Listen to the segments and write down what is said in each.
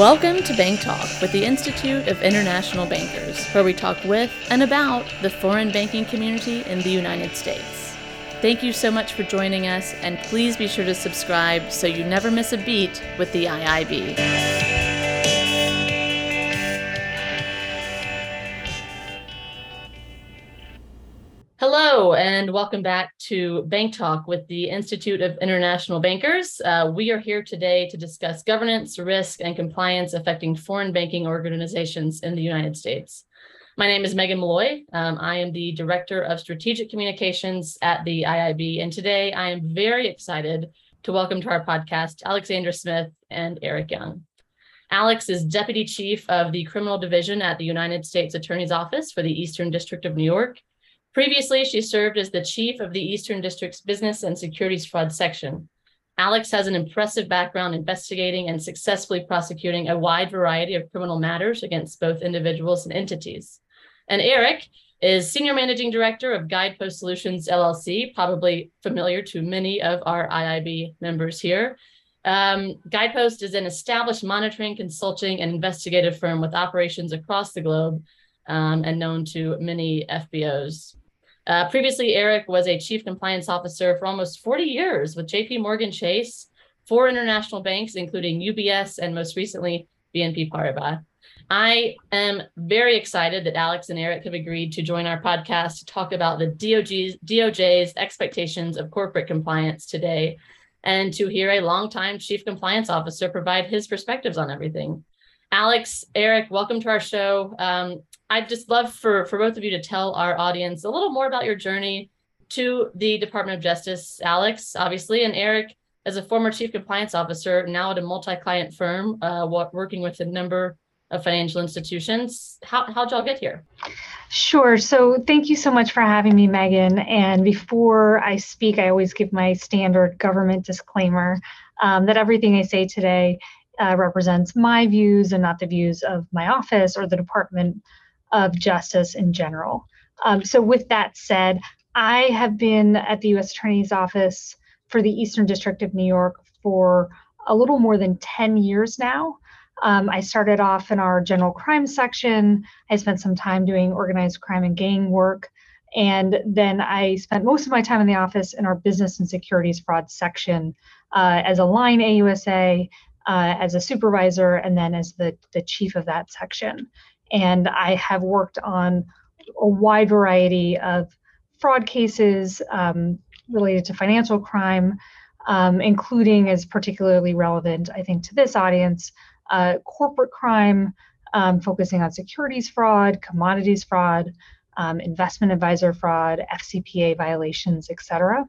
Welcome to Bank Talk with the Institute of International Bankers, where we talk with and about the foreign banking community in the United States. Thank you so much for joining us, and please be sure to subscribe so you never miss a beat with the IIB. And welcome back to Bank Talk with the Institute of International Bankers. Uh, we are here today to discuss governance, risk, and compliance affecting foreign banking organizations in the United States. My name is Megan Malloy. Um, I am the Director of Strategic Communications at the IIB, and today I am very excited to welcome to our podcast Alexandra Smith and Eric Young. Alex is Deputy Chief of the Criminal Division at the United States Attorney's Office for the Eastern District of New York Previously, she served as the chief of the Eastern District's Business and Securities Fraud Section. Alex has an impressive background investigating and successfully prosecuting a wide variety of criminal matters against both individuals and entities. And Eric is Senior Managing Director of Guidepost Solutions LLC, probably familiar to many of our IIB members here. Um, Guidepost is an established monitoring, consulting, and investigative firm with operations across the globe um, and known to many FBOs. Uh, previously, Eric was a chief compliance officer for almost 40 years with JP Morgan Chase, four international banks, including UBS and most recently BNP Paribas. I am very excited that Alex and Eric have agreed to join our podcast to talk about the DOJ's, DOJ's expectations of corporate compliance today and to hear a longtime chief compliance officer provide his perspectives on everything. Alex, Eric, welcome to our show. Um, I'd just love for, for both of you to tell our audience a little more about your journey to the Department of Justice. Alex, obviously, and Eric, as a former chief compliance officer, now at a multi-client firm, uh, working with a number of financial institutions. How, how'd y'all get here? Sure. So thank you so much for having me, Megan. And before I speak, I always give my standard government disclaimer um, that everything I say today uh, represents my views and not the views of my office or the Department of Justice in general. Um, so, with that said, I have been at the U.S. Attorney's Office for the Eastern District of New York for a little more than 10 years now. Um, I started off in our general crime section. I spent some time doing organized crime and gang work. And then I spent most of my time in the office in our business and securities fraud section uh, as a line AUSA, uh, as a supervisor, and then as the, the chief of that section. And I have worked on a wide variety of fraud cases um, related to financial crime, um, including as particularly relevant, I think, to this audience, uh, corporate crime, um, focusing on securities fraud, commodities fraud, um, investment advisor fraud, FCPA violations, et cetera.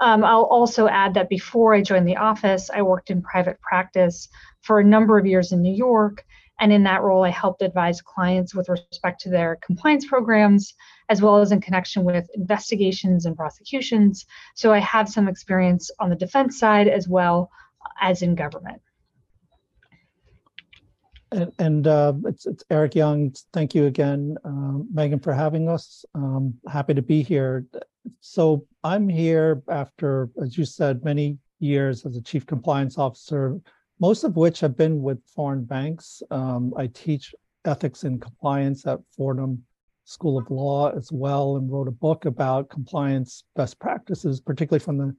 Um, I'll also add that before I joined the office, I worked in private practice for a number of years in New York and in that role, I helped advise clients with respect to their compliance programs, as well as in connection with investigations and prosecutions. So I have some experience on the defense side as well as in government. And, and uh, it's, it's, Eric Young. Thank you again, uh, Megan, for having us. Um, happy to be here. So I'm here after, as you said, many years as a chief compliance officer most of which have been with foreign banks. Um, I teach ethics and compliance at Fordham School of Law as well, and wrote a book about compliance best practices, particularly from the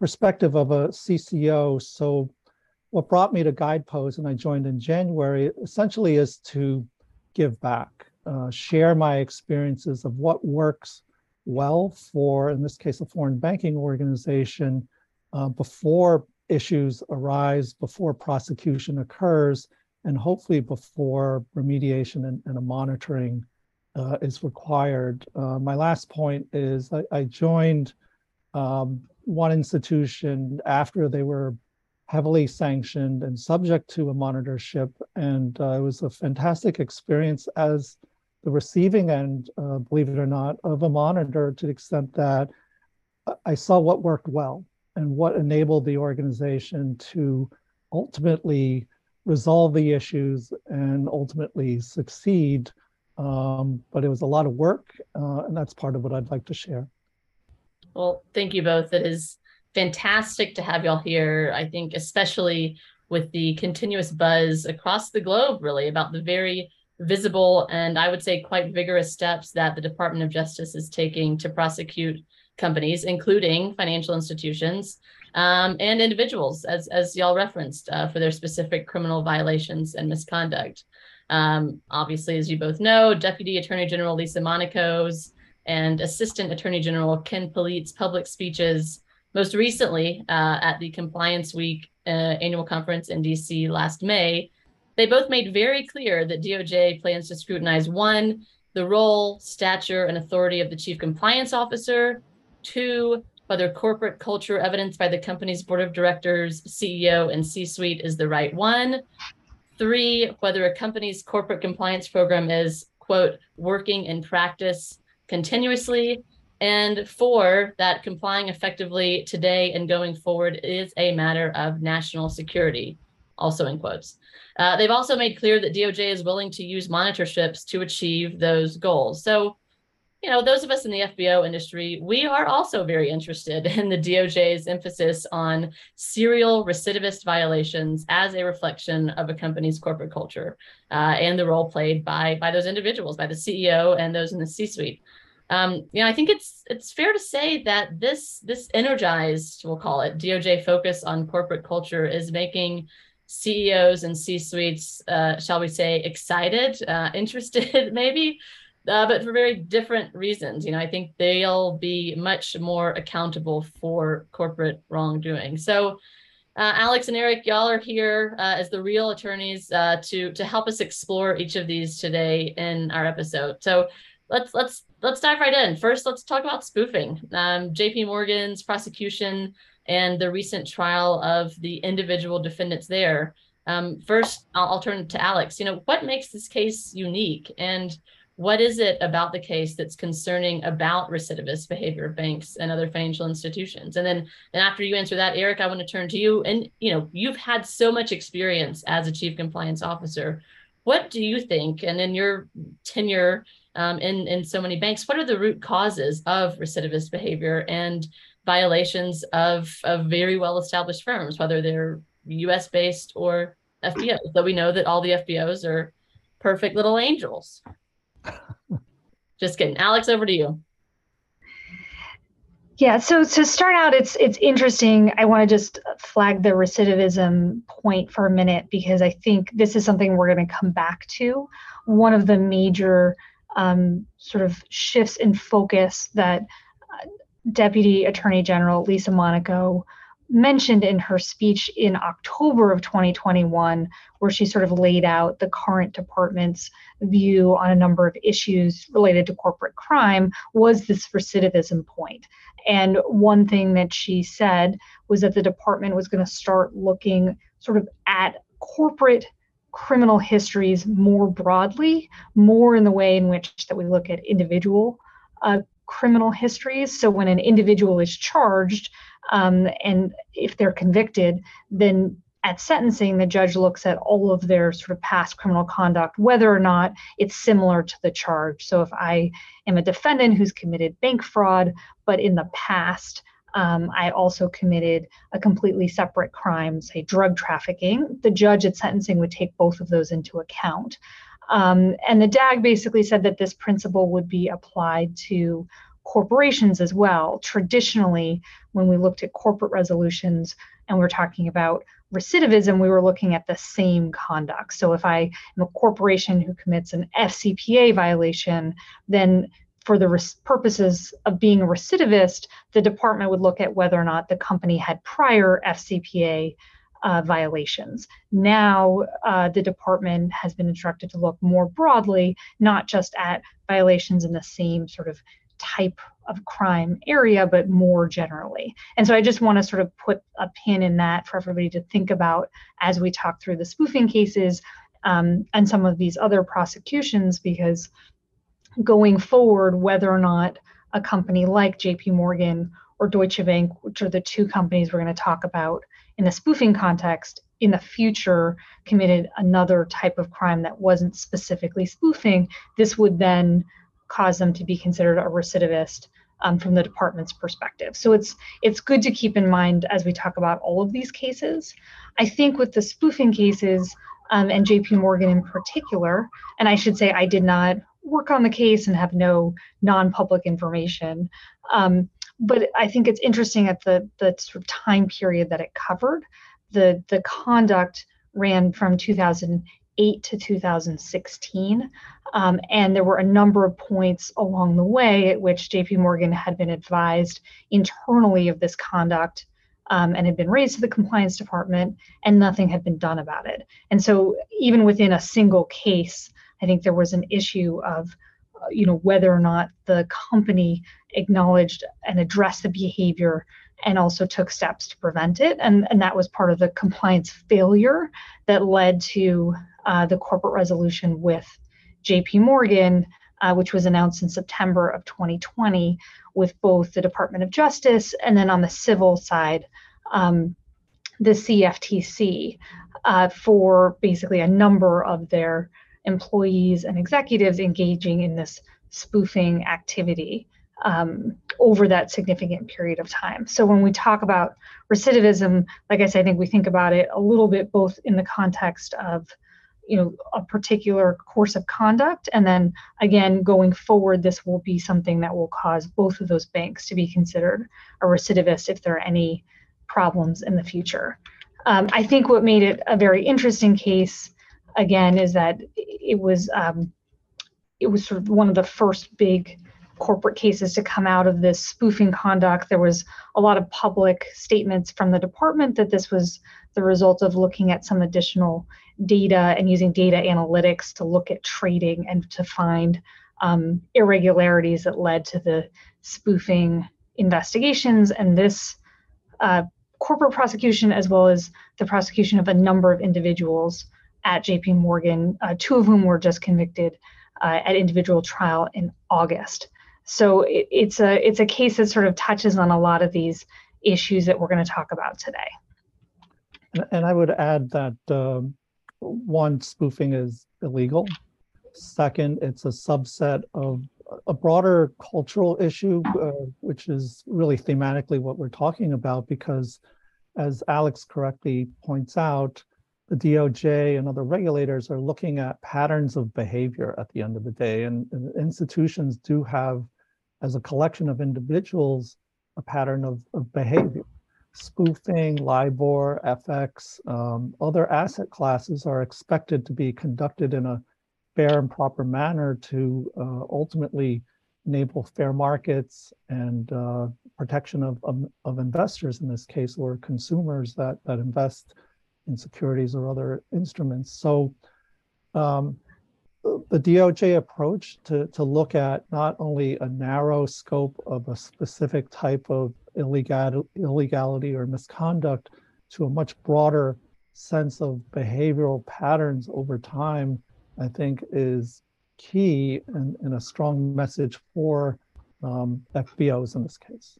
perspective of a CCO. So, what brought me to Guidepost, and I joined in January, essentially is to give back, uh, share my experiences of what works well for, in this case, a foreign banking organization uh, before issues arise before prosecution occurs and hopefully before remediation and, and a monitoring uh, is required. Uh, my last point is I, I joined um, one institution after they were heavily sanctioned and subject to a monitorship. And uh, it was a fantastic experience as the receiving end, uh, believe it or not, of a monitor to the extent that I saw what worked well and what enabled the organization to ultimately resolve the issues and ultimately succeed. Um, but it was a lot of work, uh, and that's part of what I'd like to share. Well, thank you both. It is fantastic to have y'all here. I think, especially with the continuous buzz across the globe, really, about the very visible and I would say quite vigorous steps that the Department of Justice is taking to prosecute companies, including financial institutions um, and individuals, as, as y'all referenced, uh, for their specific criminal violations and misconduct. Um, obviously, as you both know, Deputy Attorney General Lisa Monaco's and Assistant Attorney General Ken Polite's public speeches, most recently uh, at the Compliance Week uh, annual conference in DC last May, they both made very clear that DOJ plans to scrutinize one, the role, stature, and authority of the chief compliance officer, two, whether corporate culture evidenced by the company's board of directors, CEO, and C suite is the right one, three, whether a company's corporate compliance program is, quote, working in practice continuously, and four, that complying effectively today and going forward is a matter of national security, also in quotes. Uh, they've also made clear that DOJ is willing to use monitorships to achieve those goals. So, you know, those of us in the FBO industry, we are also very interested in the DOJ's emphasis on serial recidivist violations as a reflection of a company's corporate culture uh, and the role played by by those individuals, by the CEO and those in the C-suite. Um, you know, I think it's it's fair to say that this this energized, we'll call it, DOJ focus on corporate culture is making CEOs and C suites, uh, shall we say, excited, uh, interested, maybe, uh, but for very different reasons. You know, I think they'll be much more accountable for corporate wrongdoing. So, uh, Alex and Eric, y'all are here uh, as the real attorneys uh, to to help us explore each of these today in our episode. So, let's let's let's dive right in. First, let's talk about spoofing. Um, J.P. Morgan's prosecution and the recent trial of the individual defendants there. Um, first, I'll, I'll turn to Alex. You know, what makes this case unique, and what is it about the case that's concerning about recidivist behavior of banks and other financial institutions? And then, and after you answer that, Eric, I want to turn to you. And you know, you've had so much experience as a chief compliance officer. What do you think, and in your tenure um, in in so many banks, what are the root causes of recidivist behavior and violations of, of very well established firms, whether they're US based or FBOs. So we know that all the FBOs are perfect little angels. Just kidding. Alex, over to you. Yeah, so to start out, it's it's interesting. I want to just flag the recidivism point for a minute because I think this is something we're going to come back to. One of the major um, sort of shifts in focus that Deputy Attorney General Lisa Monaco mentioned in her speech in October of 2021, where she sort of laid out the current department's view on a number of issues related to corporate crime, was this recidivism point. And one thing that she said was that the department was going to start looking sort of at corporate criminal histories more broadly, more in the way in which that we look at individual uh, criminal histories. So when an individual is charged, um, and if they're convicted, then at sentencing, the judge looks at all of their sort of past criminal conduct, whether or not it's similar to the charge. So if I am a defendant who's committed bank fraud, but in the past, um, I also committed a completely separate crime, say drug trafficking, the judge at sentencing would take both of those into account. Um, and the DAG basically said that this principle would be applied to corporations as well. Traditionally, when we looked at corporate resolutions and we are talking about recidivism, we were looking at the same conduct. So if I am a corporation who commits an FCPA violation, then for the res- purposes of being a recidivist, the department would look at whether or not the company had prior FCPA uh, violations. Now, uh, the department has been instructed to look more broadly, not just at violations in the same sort of type of crime area, but more generally. And so I just want to sort of put a pin in that for everybody to think about as we talk through the spoofing cases um, and some of these other prosecutions, because going forward, whether or not a company like JP Morgan or Deutsche Bank, which are the two companies we're going to talk about in the spoofing context, in the future committed another type of crime that wasn't specifically spoofing, this would then cause them to be considered a recidivist um, from the department's perspective. So it's it's good to keep in mind as we talk about all of these cases. I think with the spoofing cases um, and J.P. Morgan in particular, and I should say I did not work on the case and have no non-public information. Um, but I think it's interesting at the the sort of time period that it covered. The the conduct ran from 2008 to 2016, um, and there were a number of points along the way at which J.P. Morgan had been advised internally of this conduct. Um, and had been raised to the compliance department, and nothing had been done about it. And so, even within a single case, I think there was an issue of, you know, whether or not the company acknowledged and addressed the behavior and also took steps to prevent it. And, and that was part of the compliance failure that led to uh, the corporate resolution with JP Morgan, uh, which was announced in September of 2020 with both the Department of Justice and then on the civil side, um, the CFTC uh, for basically a number of their employees and executives engaging in this spoofing activity um, over that significant period of time. So when we talk about recidivism, like I said, I think we think about it a little bit both in the context of you know a particular course of conduct and then again going forward this will be something that will cause both of those banks to be considered a recidivist if there are any problems in the future um, i think what made it a very interesting case again is that it was um, it was sort of one of the first big corporate cases to come out of this spoofing conduct. There was a lot of public statements from the department that this was the result of looking at some additional data and using data analytics to look at trading and to find um, irregularities that led to the spoofing investigations. And this uh, corporate prosecution, as well as the prosecution of a number of individuals at JP Morgan, uh, two of whom were just convicted uh, at individual trial in August. So it, it's a it's a case that sort of touches on a lot of these issues that we're going to talk about today. And, I would add that um, one, spoofing is illegal. Second, it's a subset of a broader cultural issue, uh, which is really thematically what we're talking about, because as Alex correctly points out, the DOJ and other regulators are looking at patterns of behavior at the end of the day. And, and institutions do have, as a collection of individuals, a pattern of, of behavior. Spoofing, LIBOR, FX, um, other asset classes are expected to be conducted in a fair and proper manner to uh, ultimately enable fair markets and uh, protection of, of, of investors in this case or consumers that, that invest in securities or other instruments. So um, the DOJ approach to, to look at not only a narrow scope of a specific type of illegal, illegality or misconduct to a much broader sense of behavioral patterns over time, I think is key and, and a strong message for um, FBOs in this case.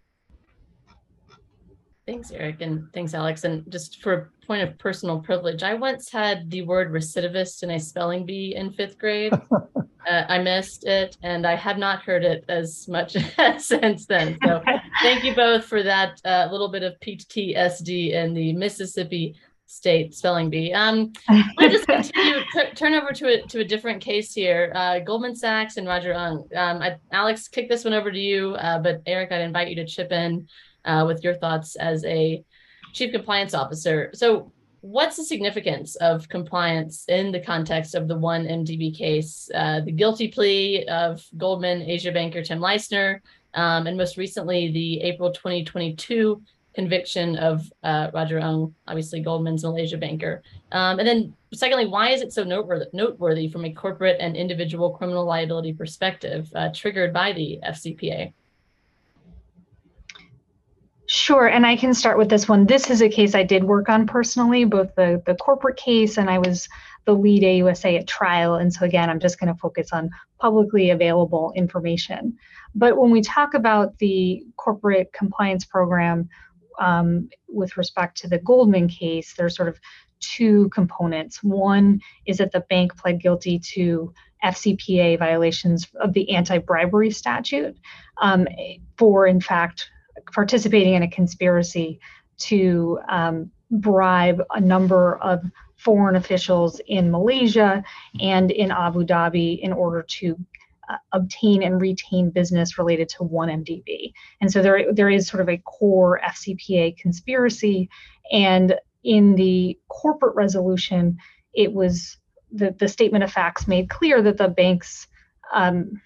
Thanks, Eric, and thanks, Alex. And just for a point of personal privilege, I once had the word recidivist in a spelling bee in fifth grade. uh, I missed it, and I have not heard it as much since then. So thank you both for that uh, little bit of PTSD in the Mississippi State spelling bee. Um, let just continue, turn over to a to a different case here. Uh, Goldman Sachs and Roger Ng. Um, I, Alex, kick this one over to you, uh, but Eric, I'd invite you to chip in uh, with your thoughts as a chief compliance officer. So, what's the significance of compliance in the context of the 1MDB case, uh, the guilty plea of Goldman Asia banker Tim Leissner, um, and most recently the April 2022 conviction of uh, Roger Ng, obviously Goldman's Malaysia banker. Um, and then, secondly, why is it so noteworthy, noteworthy from a corporate and individual criminal liability perspective, uh, triggered by the FCPA? Sure, and I can start with this one. This is a case I did work on personally, both the, the corporate case and I was the lead AUSA at trial. And so again, I'm just going to focus on publicly available information. But when we talk about the corporate compliance program um, with respect to the Goldman case, there's sort of two components. One is that the bank pled guilty to FCPA violations of the anti bribery statute um, for, in fact, participating in a conspiracy to um, bribe a number of foreign officials in Malaysia and in Abu Dhabi in order to uh, obtain and retain business related to 1MDB. And so there, there is sort of a core FCPA conspiracy. And in the corporate resolution, it was the, the statement of facts made clear that the banks um,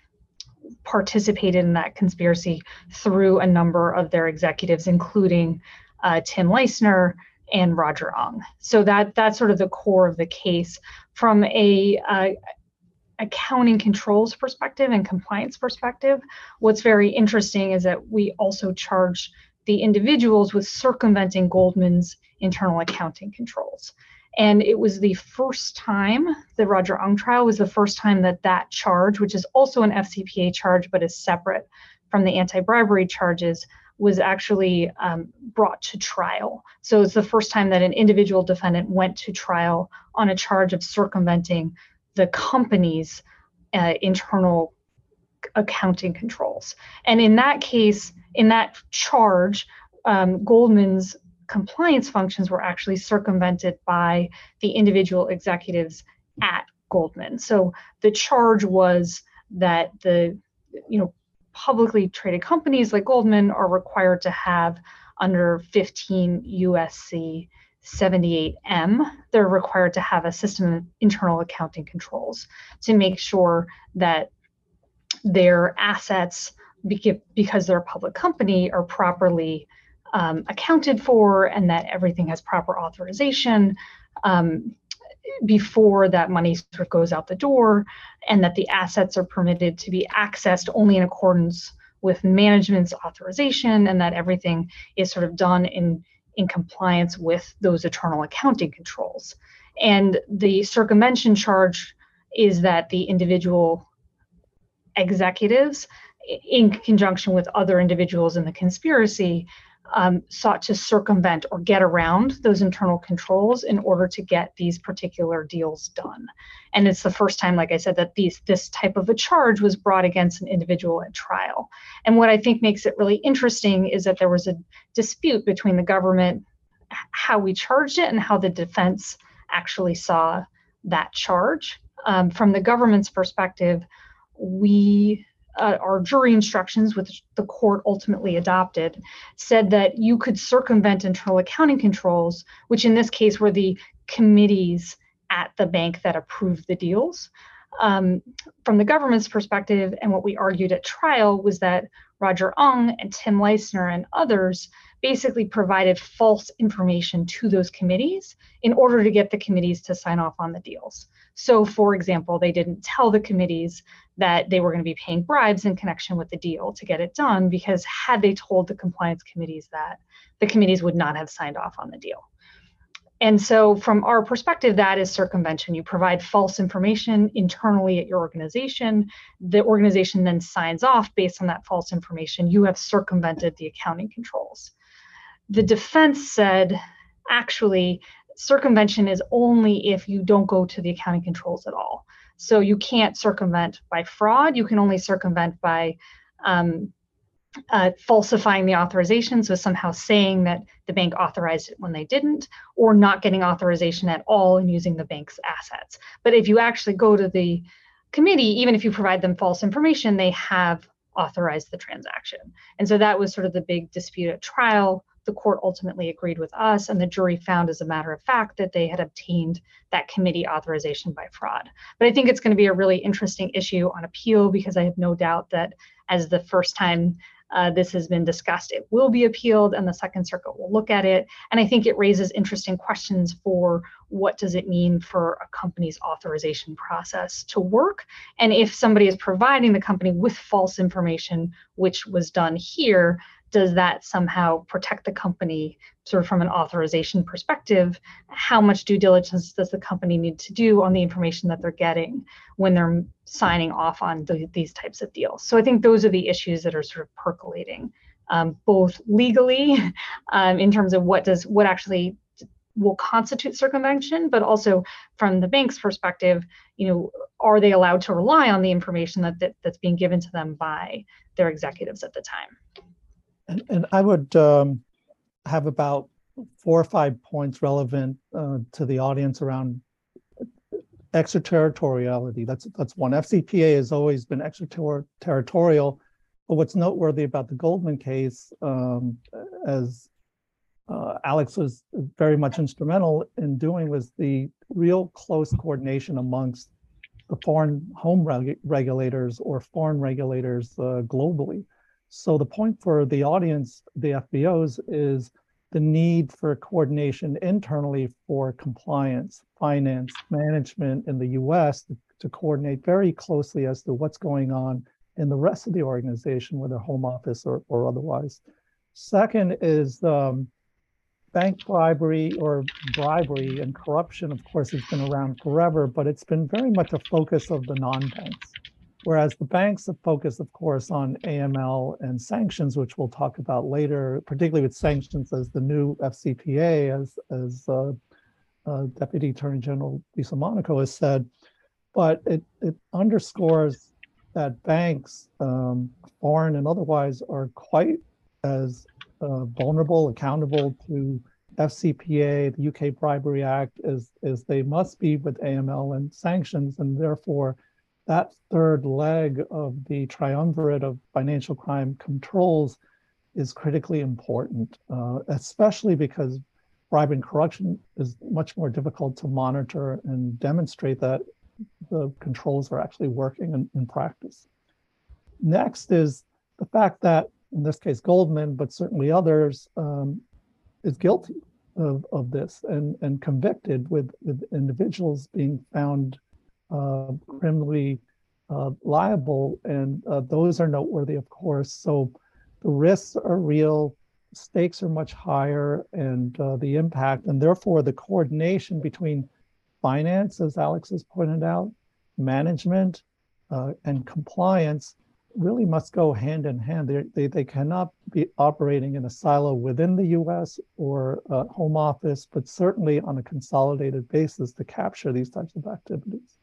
participated in that conspiracy through a number of their executives, including uh, Tim Leissner and Roger Ng. So that that's sort of the core of the case from a uh, accounting controls perspective and compliance perspective. What's very interesting is that we also charge the individuals with circumventing Goldman's internal accounting controls. And it was the first time the Roger Ng trial was the first time that that charge, which is also an FCPA charge but is separate from the anti-bribery charges, was actually um, brought to trial. So it's the first time that an individual defendant went to trial on a charge of circumventing the company's uh, internal accounting controls. And in that case, in that charge, um, Goldman's compliance functions were actually circumvented by the individual executives at Goldman. So the charge was that the you know publicly traded companies like Goldman are required to have under 15 USC 78M, they're required to have a system of internal accounting controls to make sure that their assets, because they're a public company, are properly um, accounted for and that everything has proper authorization um, before that money sort of goes out the door and that the assets are permitted to be accessed only in accordance with management's authorization and that everything is sort of done in in compliance with those internal accounting controls. And the circumvention charge is that the individual executives in conjunction with other individuals in the conspiracy um, sought to circumvent or get around those internal controls in order to get these particular deals done. And it's the first time, like I said, that these this type of a charge was brought against an individual at trial. And what I think makes it really interesting is that there was a dispute between the government, how we charged it, and how the defense actually saw that charge. Um, from the government's perspective, we uh, our jury instructions, which the court ultimately adopted, said that you could circumvent internal accounting controls, which in this case were the committees at the bank that approved the deals. Um, from the government's perspective, and what we argued at trial was that Roger Ng and Tim Leissner and others basically provided false information to those committees in order to get the committees to sign off on the deals. So, for example, they didn't tell the committees that they were going to be paying bribes in connection with the deal to get it done, because had they told the compliance committees that, the committees would not have signed off on the deal. And so, from our perspective, that is circumvention. You provide false information internally at your organization. The organization then signs off based on that false information. You have circumvented the accounting controls. The defense said, actually, circumvention is only if you don't go to the accounting controls at all. So you can't circumvent by fraud. You can only circumvent by um, uh, falsifying the authorization, so somehow saying that the bank authorized it when they didn't, or not getting authorization at all and using the bank's assets. But if you actually go to the committee, even if you provide them false information, they have authorized the transaction. And so that was sort of the big dispute at trial the court ultimately agreed with us, and the jury found, as a matter of fact, that they had obtained that committee authorization by fraud. But I think it's going to be a really interesting issue on appeal because I have no doubt that as the first time uh, this has been discussed, it will be appealed and the Second Circuit will look at it. And I think it raises interesting questions for what does it mean for a company's authorization process to work? And if somebody is providing the company with false information, which was done here, does that somehow protect the company sort of from an authorization perspective how much due diligence does the company need to do on the information that they're getting when they're signing off on the, these types of deals so i think those are the issues that are sort of percolating um, both legally um, in terms of what does what actually will constitute circumvention, but also from the bank's perspective, you know, are they allowed to rely on the information that, that that's being given to them by their executives at the time? And, and I would um, have about four or five points relevant uh, to the audience around extraterritoriality. That's that's one. FCPA has always been extraterritorial, but what's noteworthy about the Goldman case, um, as uh, Alex was very much instrumental in doing, was the real close coordination amongst the foreign home reg regulators or foreign regulators uh, globally. So the point for the audience, the FBOs, is the need for coordination internally for compliance, finance, management in the US to, to, coordinate very closely as to what's going on in the rest of the organization, whether home office or, or otherwise. Second is um, bank bribery or bribery and corruption, of course, has been around forever, but it's been very much a focus of the non-banks. Whereas the banks have focused, of course, on AML and sanctions, which we'll talk about later, particularly with sanctions as the new FCPA, as, as uh, uh, Deputy Attorney General Lisa Monaco has said. But it, it underscores that banks, um, foreign and otherwise, are quite as uh, vulnerable, accountable to FCPA, the UK Bribery Act, as, as they must be with AML and sanctions, and therefore that third leg of the triumvirate of financial crime controls is critically important, uh, especially because bribe and corruption is much more difficult to monitor and demonstrate that the controls are actually working in, in practice. Next is the fact that, in this case, Goldman, but certainly others, um, is guilty of, of this and, and convicted with, with individuals being found uh, criminally uh, liable, and uh, those are noteworthy, of course. So the risks are real, stakes are much higher, and uh, the impact, and therefore the coordination between finance, as Alex has pointed out, management, uh, and compliance really must go hand in hand. They, they, they cannot be operating in a silo within the US or uh, home office, but certainly on a consolidated basis to capture these types of activities.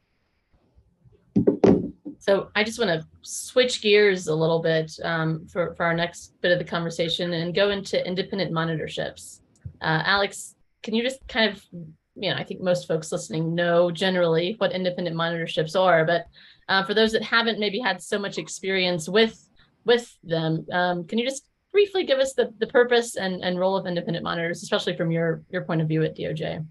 So I just want to switch gears a little bit um, for, for our next bit of the conversation and go into independent monitorships. Uh, Alex, can you just kind of, you know, I think most folks listening know generally what independent monitorships are, but uh, for those that haven't maybe had so much experience with with them, um, can you just briefly give us the, the purpose and, and role of independent monitors, especially from your, your point of view at DOJ?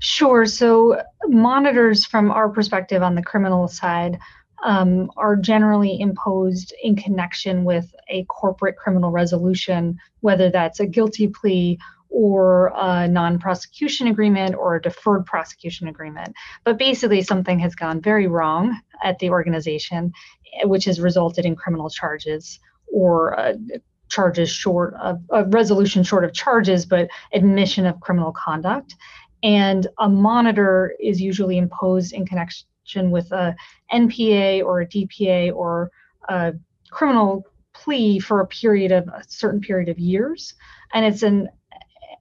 Sure. So, monitors from our perspective on the criminal side um, are generally imposed in connection with a corporate criminal resolution, whether that's a guilty plea or a non prosecution agreement or a deferred prosecution agreement. But basically, something has gone very wrong at the organization, which has resulted in criminal charges or uh, charges short of a resolution short of charges, but admission of criminal conduct and a monitor is usually imposed in connection with a NPA or a DPA or a criminal plea for a period of a certain period of years, and it's an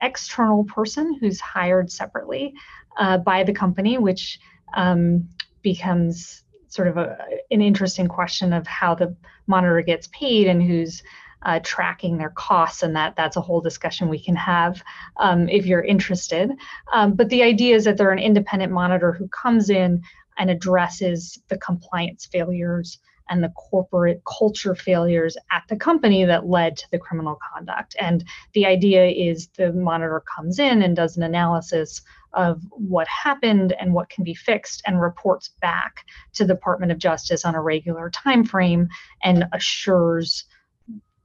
external person who's hired separately uh, by the company, which um, becomes sort of a, an interesting question of how the monitor gets paid and who's uh, tracking their costs, and that that's a whole discussion we can have um, if you're interested. Um, but the idea is that they're an independent monitor who comes in and addresses the compliance failures and the corporate culture failures at the company that led to the criminal conduct. And the idea is the monitor comes in and does an analysis of what happened and what can be fixed and reports back to the Department of Justice on a regular time frame and assures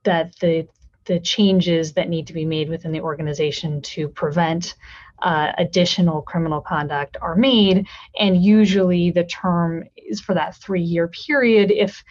that the the changes that need to be made within the organization to prevent uh, additional criminal conduct are made. And usually the term is for that three year period. If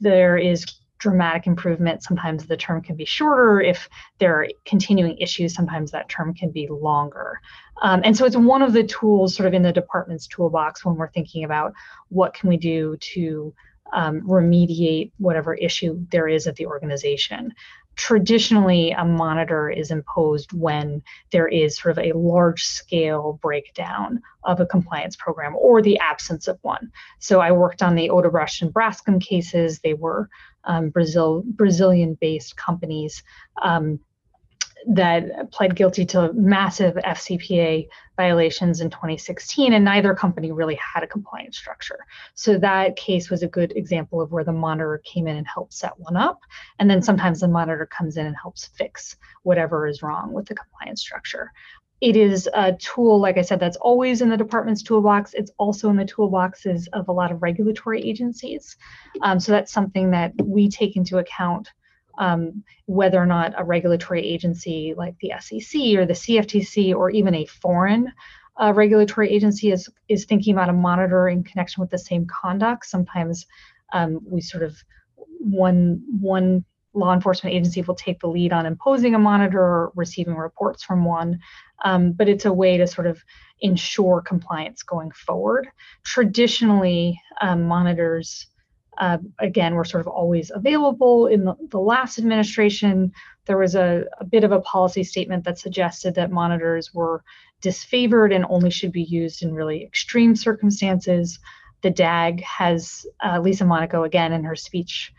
there is dramatic improvement, sometimes the term can be shorter. If there are continuing issues, sometimes that term can be longer. Um, and so it's one of the tools sort of in the department's toolbox when we're thinking about what can we do to um, remediate whatever issue there is at the organization. traditionally, a monitor is imposed when there is sort of a large scale breakdown of a compliance program or the absence of one. So I worked on the Odebrecht and Braskem cases. They were um, Brazil Brazilian based companies. Um, that pled guilty to massive FCPA violations in 2016, and neither company really had a compliance structure. So that case was a good example of where the monitor came in and helped set one up. And then sometimes the monitor comes in and helps fix whatever is wrong with the compliance structure. It is a tool, like I said, that's always in the department's toolbox. It's also in the toolboxes of a lot of regulatory agencies. Um, so that's something that we take into account um, whether or not a regulatory agency like the SEC or the CFTC or even a foreign uh, regulatory agency is is thinking about a monitor in connection with the same conduct. Sometimes um, we sort of one one law enforcement agency will take the lead on imposing a monitor or receiving reports from one, um, but it's a way to sort of ensure compliance going forward. Traditionally, um, monitors uh, again, were sort of always available. In the, the last administration, there was a, a, bit of a policy statement that suggested that monitors were disfavored and only should be used in really extreme circumstances. The DAG has, uh, Lisa Monaco, again, in her speech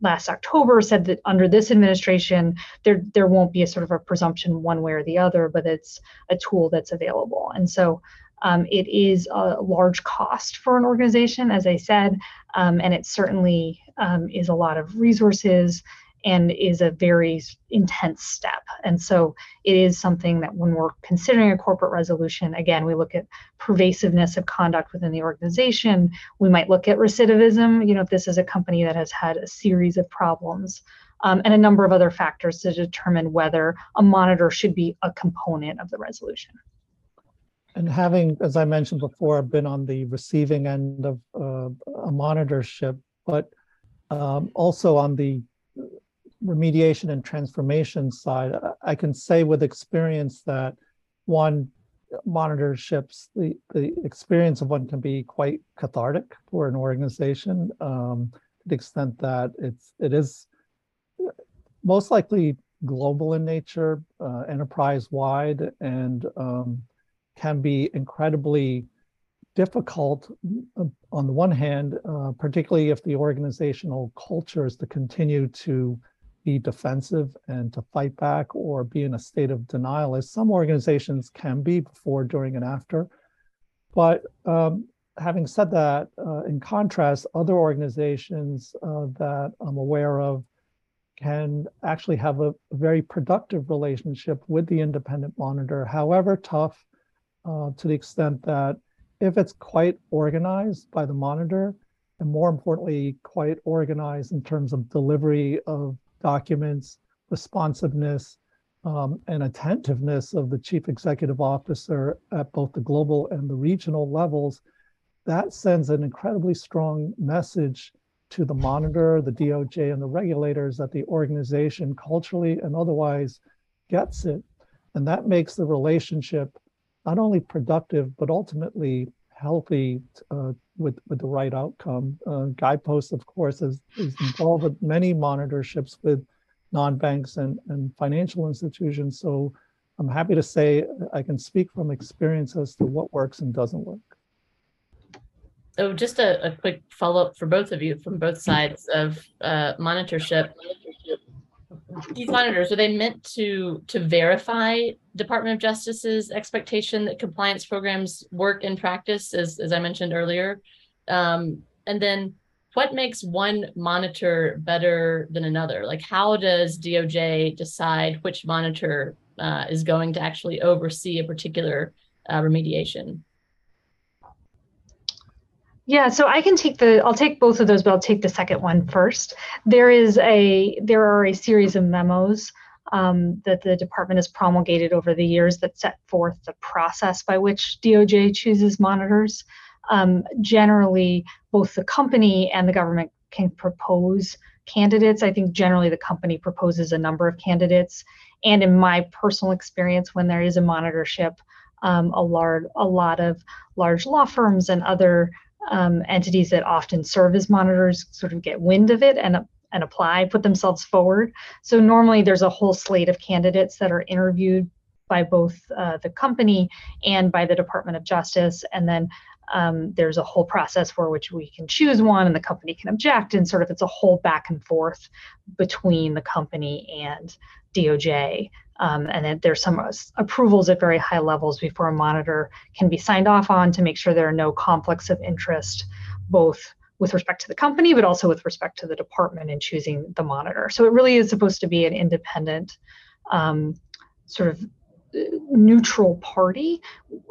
last October said that under this administration, there there won't be a sort of a presumption one way or the other, but it's a tool that's available. And so um, it is a large cost for an organization, as I said, um, and it certainly um, is a lot of resources and is a very intense step. And so it is something that when we're considering a corporate resolution, again, we look at pervasiveness of conduct within the organization. We might look at recidivism, you know, if this is a company that has had a series of problems. Um, and a number of other factors to determine whether a monitor should be a component of the resolution and having, as I mentioned before, been on the receiving end of uh, a monitorship, but um, also on the remediation and transformation side, I can say with experience that one monitorships, the, the experience of one can be quite cathartic for an organization um, to the extent that it's it is most likely global in nature, uh, enterprise wide, and um, can be incredibly difficult uh, on the one hand, uh, particularly if the organizational culture is to continue to be defensive and to fight back or be in a state of denial, as some organizations can be before, during, and after. But um, having said that, uh, in contrast, other organizations uh, that I'm aware of can actually have a, a very productive relationship with the independent monitor, however tough uh, to the extent that if it's quite organized by the monitor, and more importantly, quite organized in terms of delivery of documents, responsiveness, um, and attentiveness of the chief executive officer at both the global and the regional levels, that sends an incredibly strong message to the monitor, the DOJ, and the regulators that the organization culturally and otherwise gets it. And that makes the relationship not only productive, but ultimately healthy uh, with, with the right outcome. Uh, Guidepost, of course, is, is involved with many monitorships with non-banks and, and financial institutions. So I'm happy to say I can speak from experience as to what works and doesn't work. So just a, a quick follow-up for both of you from both sides of uh, monitorship these monitors are they meant to to verify department of justice's expectation that compliance programs work in practice as, as i mentioned earlier? Um, and then what makes one monitor better than another? Like how does doj decide which monitor uh, is going to actually oversee a particular uh, remediation yeah, so I can take the I'll take both of those, but I'll take the second one first. There is a there are a series of memos um, that the department has promulgated over the years that set forth the process by which DOJ chooses monitors. Um, generally, both the company and the government can propose candidates. I think generally the company proposes a number of candidates. And in my personal experience, when there is a monitorship, um, a large a lot of large law firms and other um, entities that often serve as monitors sort of get wind of it and and apply, put themselves forward. So normally there's a whole slate of candidates that are interviewed by both uh, the company and by the Department of Justice, and then um, there's a whole process for which we can choose one and the company can object. And sort of it's a whole back and forth between the company and doj um, and then there's some approvals at very high levels before a monitor can be signed off on to make sure there are no conflicts of interest both with respect to the company but also with respect to the department in choosing the monitor. So it really is supposed to be an independent um, sort of neutral party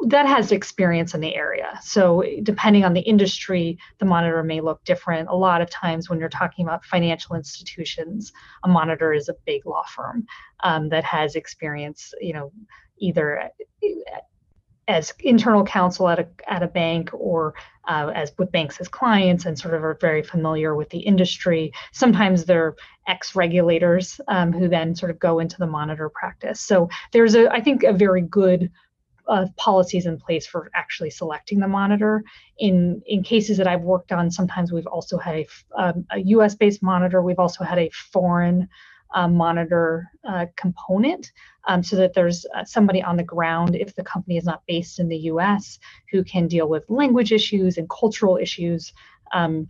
that has experience in the area. So, depending on the industry, the monitor may look different. A lot of times, when you're talking about financial institutions, a monitor is a big law firm um, that has experience, you know, either as internal counsel at a, at a bank or uh, as with banks as clients and sort of are very familiar with the industry. Sometimes they're ex-regulators um, who then sort of go into the monitor practice. So there's a, I think, a very good uh, policies in place for actually selecting the monitor. In in cases that I've worked on, sometimes we've also had a, um, a U.S. based monitor. We've also had a foreign um, monitor uh, component um, so that there's uh, somebody on the ground if the company is not based in the US who can deal with language issues and cultural issues um,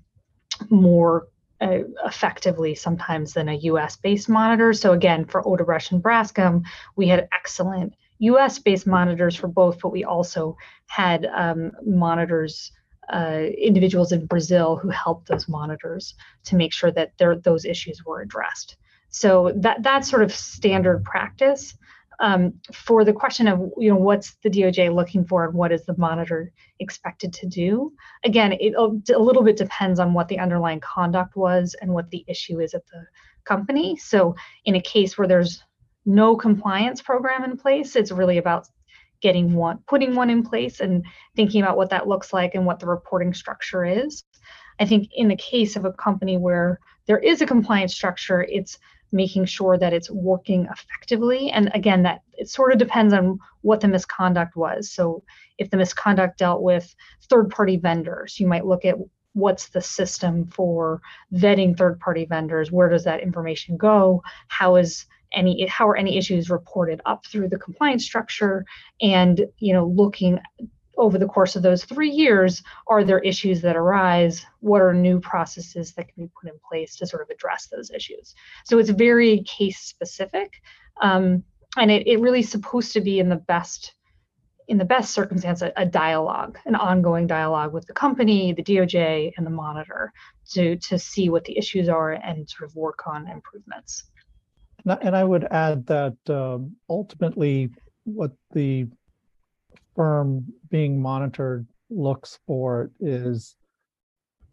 more uh, effectively sometimes than a US based monitor. So, again, for Odebrecht and Braskem, we had excellent US based monitors for both, but we also had um, monitors. Uh, individuals in Brazil who helped those monitors to make sure that those issues were addressed. So that that's sort of standard practice. Um, for the question of you know what's the DOJ looking for and what is the monitor expected to do, again, it a little bit depends on what the underlying conduct was and what the issue is at the company. So in a case where there's no compliance program in place, it's really about getting one, putting one in place and thinking about what that looks like and what the reporting structure is. I think in the case of a company where there is a compliance structure, it's making sure that it's working effectively. And again, that it sort of depends on what the misconduct was. So if the misconduct dealt with third party vendors, you might look at what's the system for vetting third party vendors where does that information go how is any how are any issues reported up through the compliance structure and you know looking over the course of those three years, are there issues that arise? What are new processes that can be put in place to sort of address those issues? So it's very case specific. Um, and it, it really supposed to be in the best in the best circumstance a, a, dialogue an ongoing dialogue with the company the doj and the monitor to to see what the issues are and sort of work on improvements and i would add that um, ultimately what the firm being monitored looks for is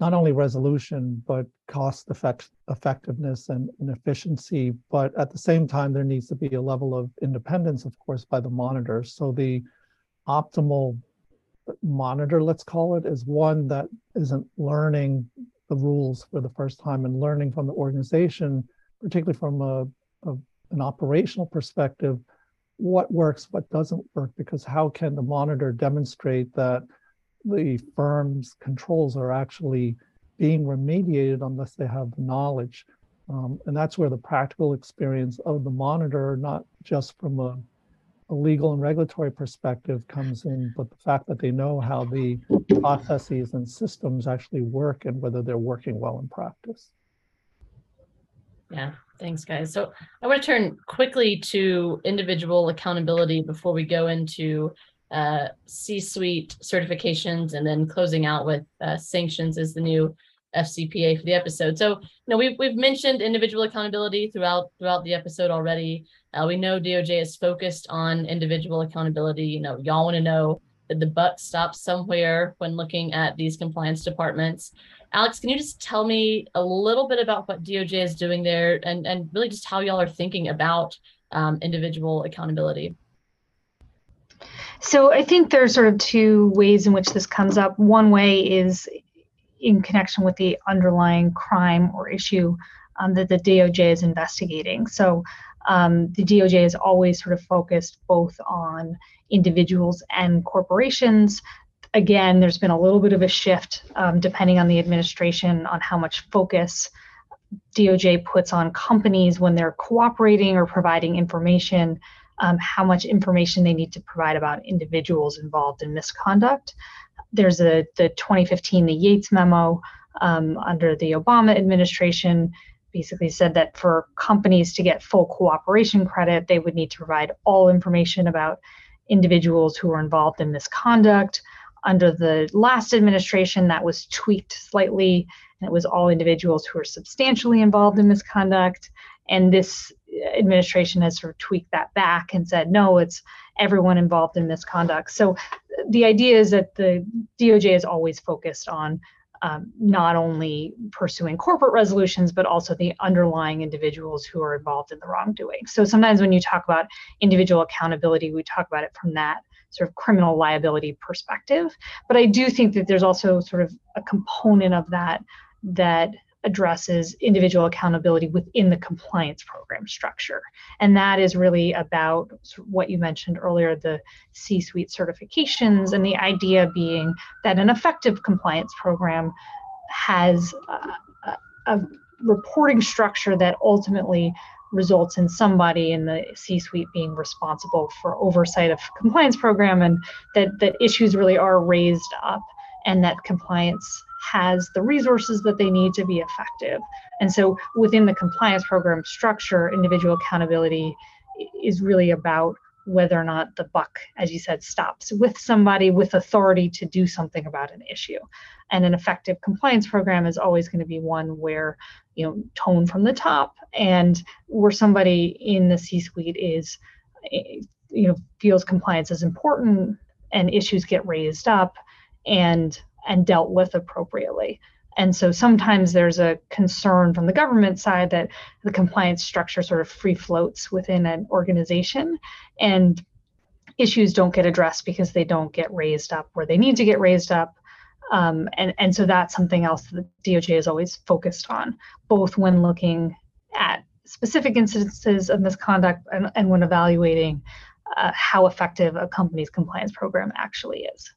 not only resolution, but cost effect, effectiveness and, and efficiency. But at the same time, there needs to be a level of independence, of course, by the monitor. So the optimal monitor, let's call it, is one that isn't learning the rules for the first time and learning from the organization, particularly from a, a an operational perspective, what works, what doesn't work, because how can the monitor demonstrate that the firm's controls are actually being remediated unless they have the knowledge? Um, and that's where the practical experience of the monitor, not just from a, a legal and regulatory perspective, comes in, but the fact that they know how the processes and systems actually work and whether they're working well in practice. Yeah, thanks, guys. So I want to turn quickly to individual accountability before we go into uh, C-suite certifications and then closing out with uh, sanctions as the new FCPA for the episode. So, you know, we've we've mentioned individual accountability throughout throughout the episode already. Uh, we know DOJ is focused on individual accountability. You know, y'all want to know that the buck stops somewhere when looking at these compliance departments. Alex, can you just tell me a little bit about what DOJ is doing there and, and really just how y'all are thinking about um, individual accountability? So I think there's sort of two ways in which this comes up. One way is in connection with the underlying crime or issue um, that the DOJ is investigating. So um, the DOJ is always sort of focused both on individuals and corporations again, there's been a little bit of a shift um, depending on the administration on how much focus DOJ puts on companies when they're cooperating or providing information, um, how much information they need to provide about individuals involved in misconduct. There's a the 2015 the Yates memo um, under the Obama administration basically said that for companies to get full cooperation credit, they would need to provide all information about individuals who were involved in misconduct. Under the last administration, that was tweaked slightly, and it was all individuals who were substantially involved in misconduct. And this administration has sort of tweaked that back and said, no, it's everyone involved in misconduct. So the idea is that the DOJ is always focused on um, not only pursuing corporate resolutions, but also the underlying individuals who are involved in the wrongdoing. So sometimes when you talk about individual accountability, we talk about it from that sort of criminal liability perspective. But I do think that there's also sort of a component of that that addresses individual accountability within the compliance program structure. And that is really about what you mentioned earlier the C suite certifications, and the idea being that an effective compliance program has a, a reporting structure that ultimately results in somebody in the C-suite being responsible for oversight of compliance program and that that issues really are raised up and that compliance has the resources that they need to be effective. And so within the compliance program structure, individual accountability is really about whether or not the buck, as you said, stops with somebody with authority to do something about an issue. And an effective compliance program is always going to be one where, you know, tone from the top and where somebody in the C-suite is, eh, you know, feels compliance is important and issues get raised up and and dealt with appropriately. And so sometimes there's a concern from the government side that the compliance structure sort of free floats within an organization and issues don't get addressed because they don't get raised up where they need to get raised up. Um, and, and so that's something else that DOJ is always focused on, both when looking at specific instances of misconduct and, and when evaluating uh, how effective a company's compliance program actually is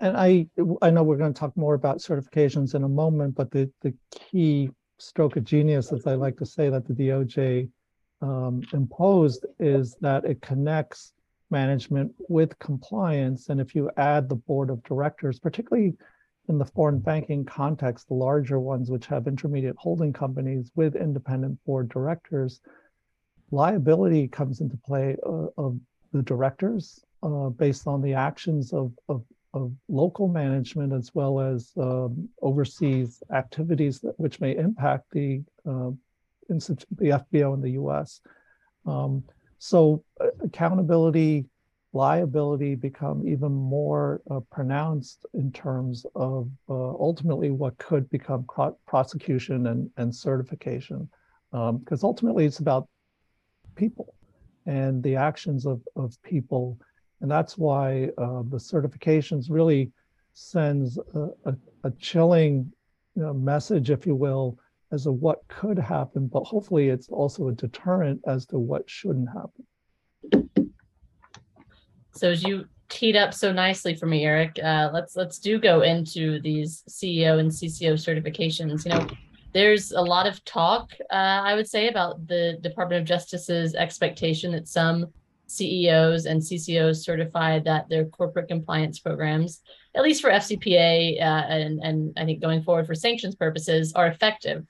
and I I know we're going to talk more about certifications in a moment, but the the key stroke of genius, as I like to say, that the DOJ um, imposed is that it connects management with compliance. And if you add the board of directors, particularly in the foreign banking context, the larger ones which have intermediate holding companies with independent board directors, liability comes into play uh, of the directors uh, based on the actions of, of of local management as well as um, overseas activities that, which may impact the uh, the FBO in the U.S. Um, so uh, accountability, liability become even more uh, pronounced in terms of uh, ultimately what could become prosecution and, and certification, because um, ultimately it's about people and the actions of, of people and that's why uh, the certifications really sends a, a, a chilling you know, message, if you will, as to what could happen, but hopefully it's also a deterrent as to what shouldn't happen. So as you teed up so nicely for me, Eric, uh, let's let's do go into these CEO and CCO certifications. You know, there's a lot of talk, uh, I would say, about the Department of Justice's expectation that some CEOs and CCOs certify that their corporate compliance programs, at least for FCPA uh, and, and I think going forward for sanctions purposes, are effective.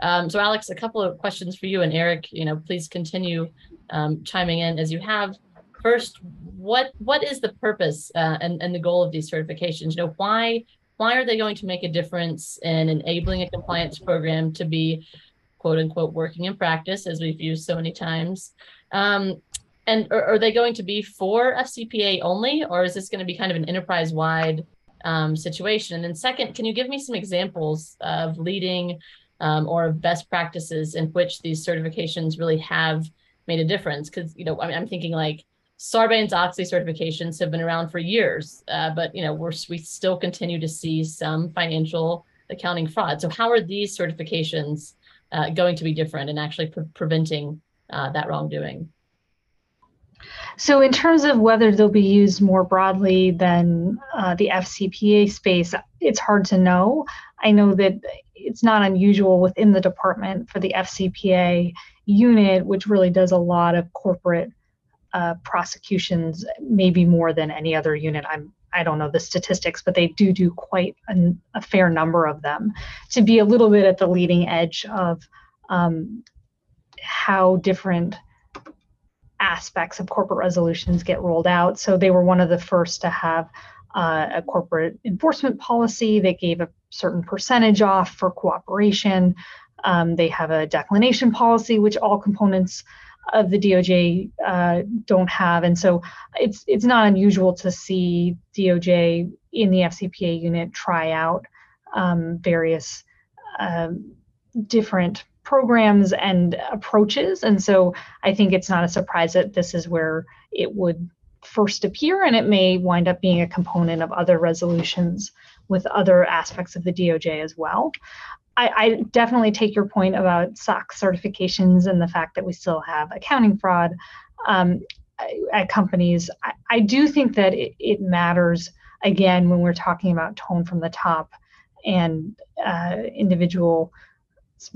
Um, so Alex, a couple of questions for you and Eric, you know, please continue um, chiming in as you have. First, what what is the purpose uh, and, and the goal of these certifications? You know, why why are they going to make a difference in enabling a compliance program to be quote unquote working in practice, as we've used so many times? Um, and are, are, they going to be for FCPA only, or is this going to be kind of an enterprise-wide um, situation? And then second, can you give me some examples of leading um, or best practices in which these certifications really have made a difference? Because you know, I mean, I'm thinking like Sarbanes-Oxley certifications have been around for years, uh, but you know, we're we still continue to see some financial accounting fraud. So how are these certifications uh, going to be different and actually pre preventing uh, that wrongdoing? So, in terms of whether they'll be used more broadly than uh, the FCPA space, it's hard to know. I know that it's not unusual within the department for the FCPA unit, which really does a lot of corporate uh, prosecutions, maybe more than any other unit. I'm I don't know the statistics, but they do do quite an, a fair number of them to be a little bit at the leading edge of um, how different aspects of corporate resolutions get rolled out. So they were one of the first to have uh, a corporate enforcement policy that gave a certain percentage off for cooperation. Um, they have a declination policy, which all components of the DOJ uh, don't have, and so it's it's not unusual to see DOJ in the FCPA unit try out um, various um, different programs and approaches, and so I think it's not a surprise that this is where it would first appear, and it may wind up being a component of other resolutions with other aspects of the DOJ as well. I, I, definitely take your point about SOX certifications and the fact that we still have accounting fraud um, at companies. I, I, do think that it, it, matters again when we're talking about tone from the top and uh, individual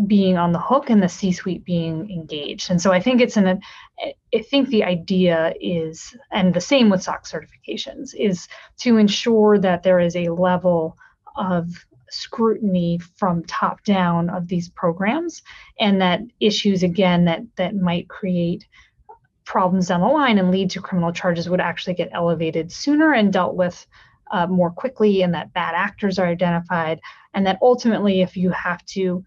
being on the hook and the C-suite being engaged. And so I think it's an I think the idea is, and the same with SOX certifications, is to ensure that there is a level of scrutiny from top down of these programs and that issues again that that might create problems down the line and lead to criminal charges would actually get elevated sooner and dealt with uh, more quickly and that bad actors are identified and that ultimately if you have to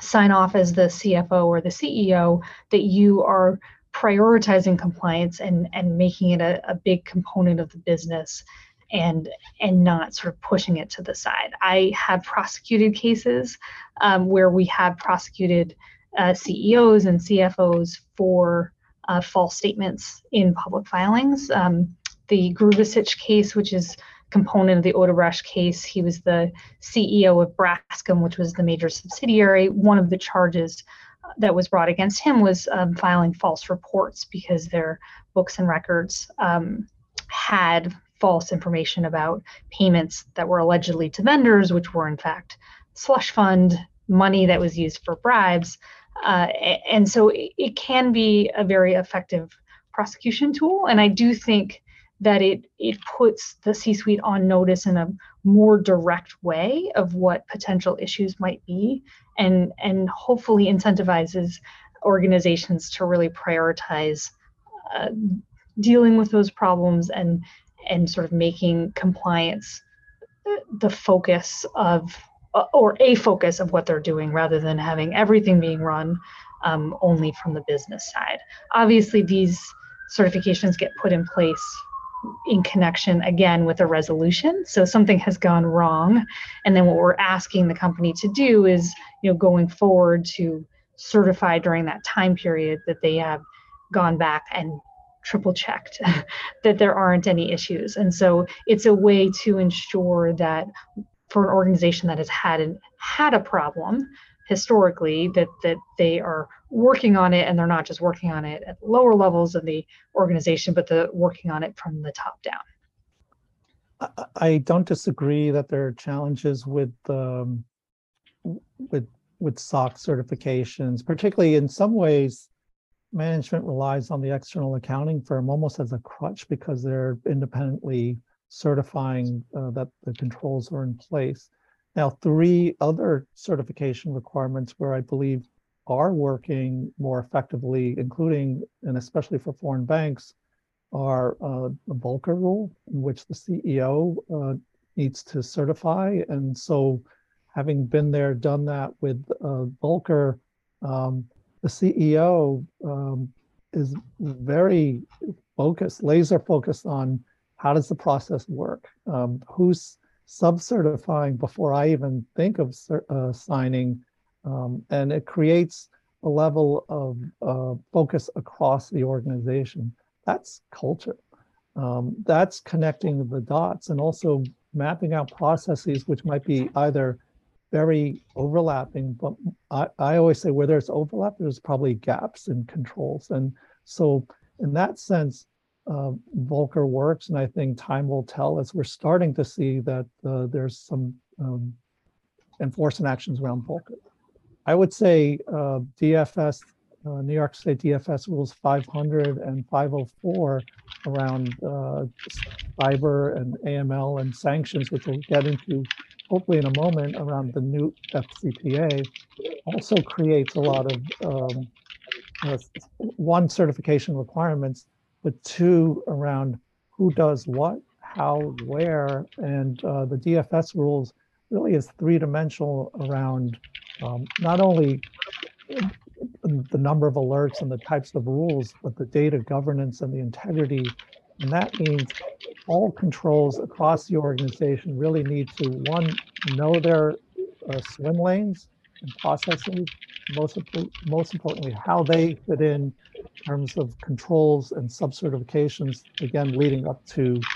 sign off as the CFO or the CEO that you are prioritizing compliance and and making it a, a big component of the business and and not sort of pushing it to the side. I have prosecuted cases um, where we have prosecuted uh, CEOs and CFOs for uh, false statements in public filings. Um, the Grubisich case, which is component of the Oda Odebrecht case. He was the CEO of Braskem, which was the major subsidiary. One of the charges uh, that was brought against him was um, filing false reports because their books and records um, had false information about payments that were allegedly to vendors, which were in fact slush fund money that was used for bribes. Uh, and so it, it can be a very effective prosecution tool. And I do think that it it puts the C-suite on notice in a more direct way of what potential issues might be, and and hopefully incentivizes organizations to really prioritize uh, dealing with those problems and and sort of making compliance the focus of or a focus of what they're doing rather than having everything being run um, only from the business side. Obviously, these certifications get put in place in connection again with a resolution. So something has gone wrong. And then what we're asking the company to do is, you know, going forward to certify during that time period that they have gone back and triple checked that there aren't any issues. And so it's a way to ensure that for an organization that has had an, had a problem historically that that they are working on it and they're not just working on it at lower levels of the organization but the working on it from the top down I don't disagree that there are challenges with um, with with SOX certifications, particularly in some ways, management relies on the external accounting firm almost as a crutch because they're independently certifying uh, that the controls are in place. Now, three other certification requirements where I believe are working more effectively, including and especially for foreign banks, are uh, the Volcker rule, in which the CEO uh, needs to certify. And so, having been there, done that with uh, Volcker, um, the CEO um, is very focused, laser focused on how does the process work, um, who's sub-certifying before I even think of uh, signing, um, and it creates a level of uh, focus across the organization. That's culture. Um, that's connecting the dots and also mapping out processes which might be either very overlapping, but I, I always say where there's overlap, there's probably gaps in controls. And so in that sense, uh, Volcker works, and I think time will tell as we're starting to see that uh, there's some um, enforcement actions around Volcker. I would say uh, DFS, uh, New York State DFS rules 500 and 504 around uh, cyber and AML and sanctions, which we'll get into hopefully in a moment around the new FCPA, also creates a lot of um, one certification requirements, but two around who does what, how, where, and uh, the DFS rules really is three-dimensional around um, not only the number of alerts and the types of rules, but the data governance and the integrity. And that means all controls across the organization really need to, one, know their uh, swim lanes and processes, most, most importantly, how they fit in terms of controls and sub-certifications, again, leading up to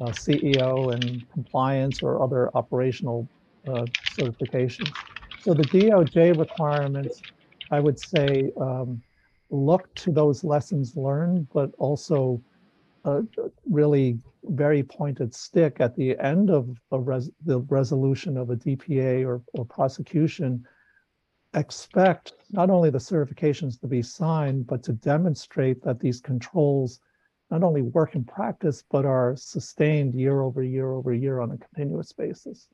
uh, CEO and compliance or other operational uh, certifications. So the DOJ requirements, I would say, um, look to those lessons learned, but also uh, really very pointed stick at the end of res the resolution of a DPA or, or prosecution, expect not only the certifications to be signed, but to demonstrate that these controls not only work in practice, but are sustained year over year over year on a continuous basis.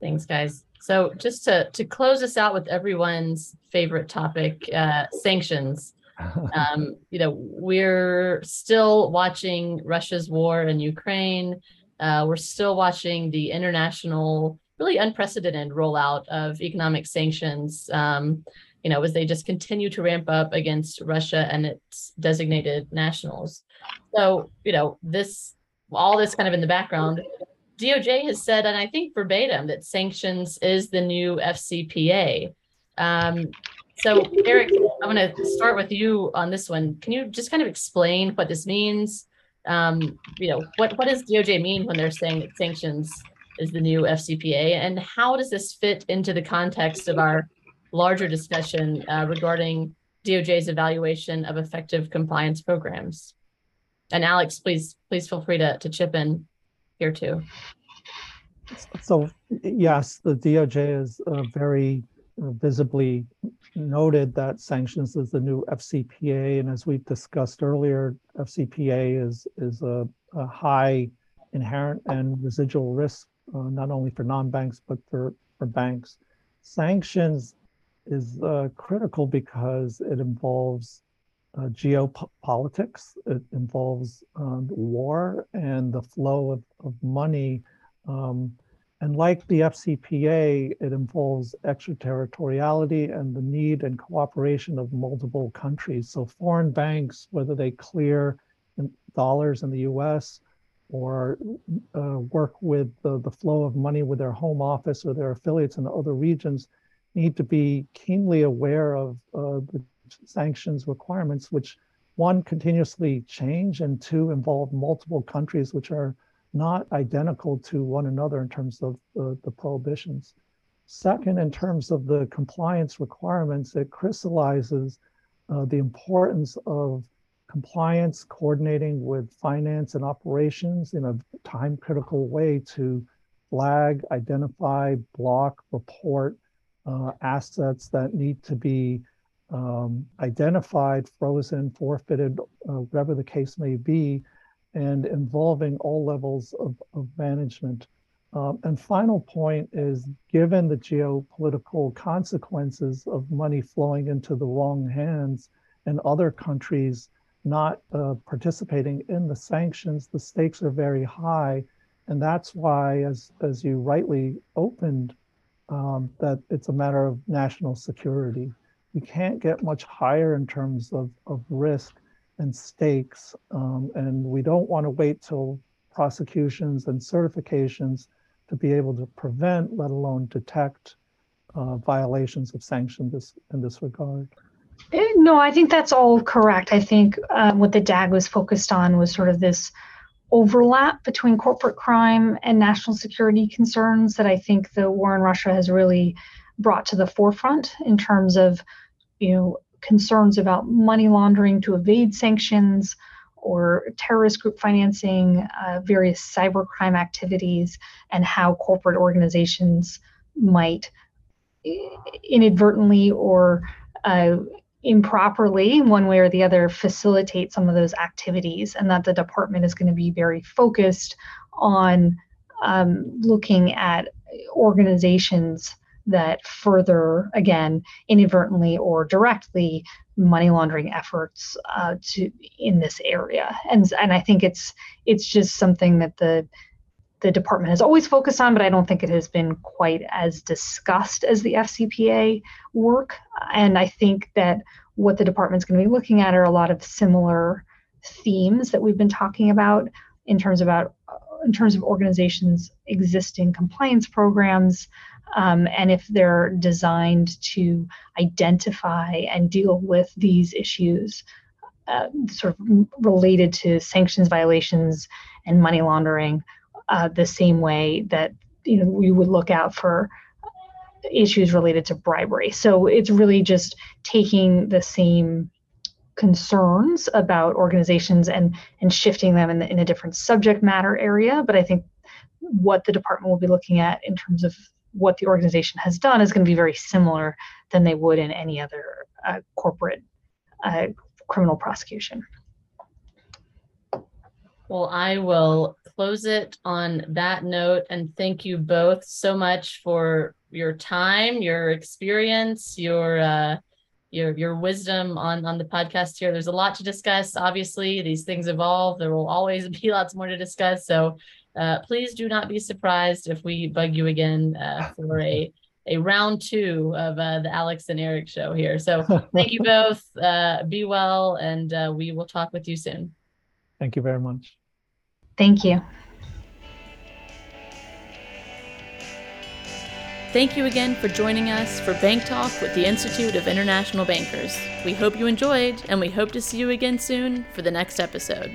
Thanks, guys. So just to, to close us out with everyone's favorite topic, uh, sanctions. Um, you know, we're still watching Russia's war in Ukraine. Uh, we're still watching the international, really unprecedented rollout of economic sanctions. Um, you know, as they just continue to ramp up against Russia and its designated nationals. So, you know, this all this kind of in the background, DOJ has said, and I think verbatim, that sanctions is the new FCPA. Um, so, Eric, I'm going to start with you on this one. Can you just kind of explain what this means? Um, you know, what what does DOJ mean when they're saying that sanctions is the new FCPA, and how does this fit into the context of our larger discussion uh, regarding DOJ's evaluation of effective compliance programs? And Alex, please please feel free to to chip in here too. So yes, the DOJ is uh, very uh, visibly noted that sanctions is the new FCPA, and as we've discussed earlier, FCPA is is a, a high inherent and residual risk, uh, not only for non-banks but for for banks. Sanctions is uh, critical because it involves uh, geopolitics. It involves um, war and the flow of, of money. Um, and like the FCPA, it involves extraterritoriality and the need and cooperation of multiple countries. So foreign banks, whether they clear in dollars in the US or uh, work with the, the flow of money with their home office or their affiliates in other regions, need to be keenly aware of uh, the sanctions requirements, which one, continuously change, and two, involve multiple countries which are not identical to one another in terms of uh, the prohibitions. Second, in terms of the compliance requirements, it crystallizes uh, the importance of compliance coordinating with finance and operations in a time critical way to flag, identify, block, report uh, assets that need to be um, identified, frozen, forfeited, uh, whatever the case may be, and involving all levels of, of management. Um, and final point is given the geopolitical consequences of money flowing into the wrong hands and other countries not uh, participating in the sanctions, the stakes are very high. And that's why, as, as you rightly opened, um, that it's a matter of national security. You can't get much higher in terms of, of risk and stakes. Um, and we don't want to wait till prosecutions and certifications to be able to prevent, let alone detect uh, violations of sanctions this, in this regard. Eh, no, I think that's all correct. I think um, what the DAG was focused on was sort of this overlap between corporate crime and national security concerns that I think the war in Russia has really brought to the forefront in terms of, you know, concerns about money laundering to evade sanctions or terrorist group financing, uh, various cybercrime activities, and how corporate organizations might inadvertently or uh, improperly, one way or the other, facilitate some of those activities, and that the department is going to be very focused on um, looking at organizations that further, again, inadvertently or directly, money laundering efforts uh, to in this area. And and I think it's it's just something that the the department has always focused on, but I don't think it has been quite as discussed as the FCPA work. And I think that what the department's going to be looking at are a lot of similar themes that we've been talking about in terms about in terms of organizations' existing compliance programs, um, and if they're designed to identify and deal with these issues uh, sort of related to sanctions violations and money laundering uh, the same way that you know we would look out for issues related to bribery. So it's really just taking the same concerns about organizations and and shifting them in, the, in a different subject matter area but i think what the department will be looking at in terms of what the organization has done is going to be very similar than they would in any other uh, corporate uh, criminal prosecution. Well, I will close it on that note and thank you both so much for your time, your experience, your uh, your your wisdom on on the podcast here. There's a lot to discuss. Obviously, these things evolve. There will always be lots more to discuss. So uh, please do not be surprised if we bug you again uh, for a a round two of uh, the Alex and Eric show here. So thank you both. Uh, be well, and uh, we will talk with you soon. Thank you very much. Thank you. Thank you again for joining us for Bank Talk with the Institute of International Bankers. We hope you enjoyed, and we hope to see you again soon for the next episode.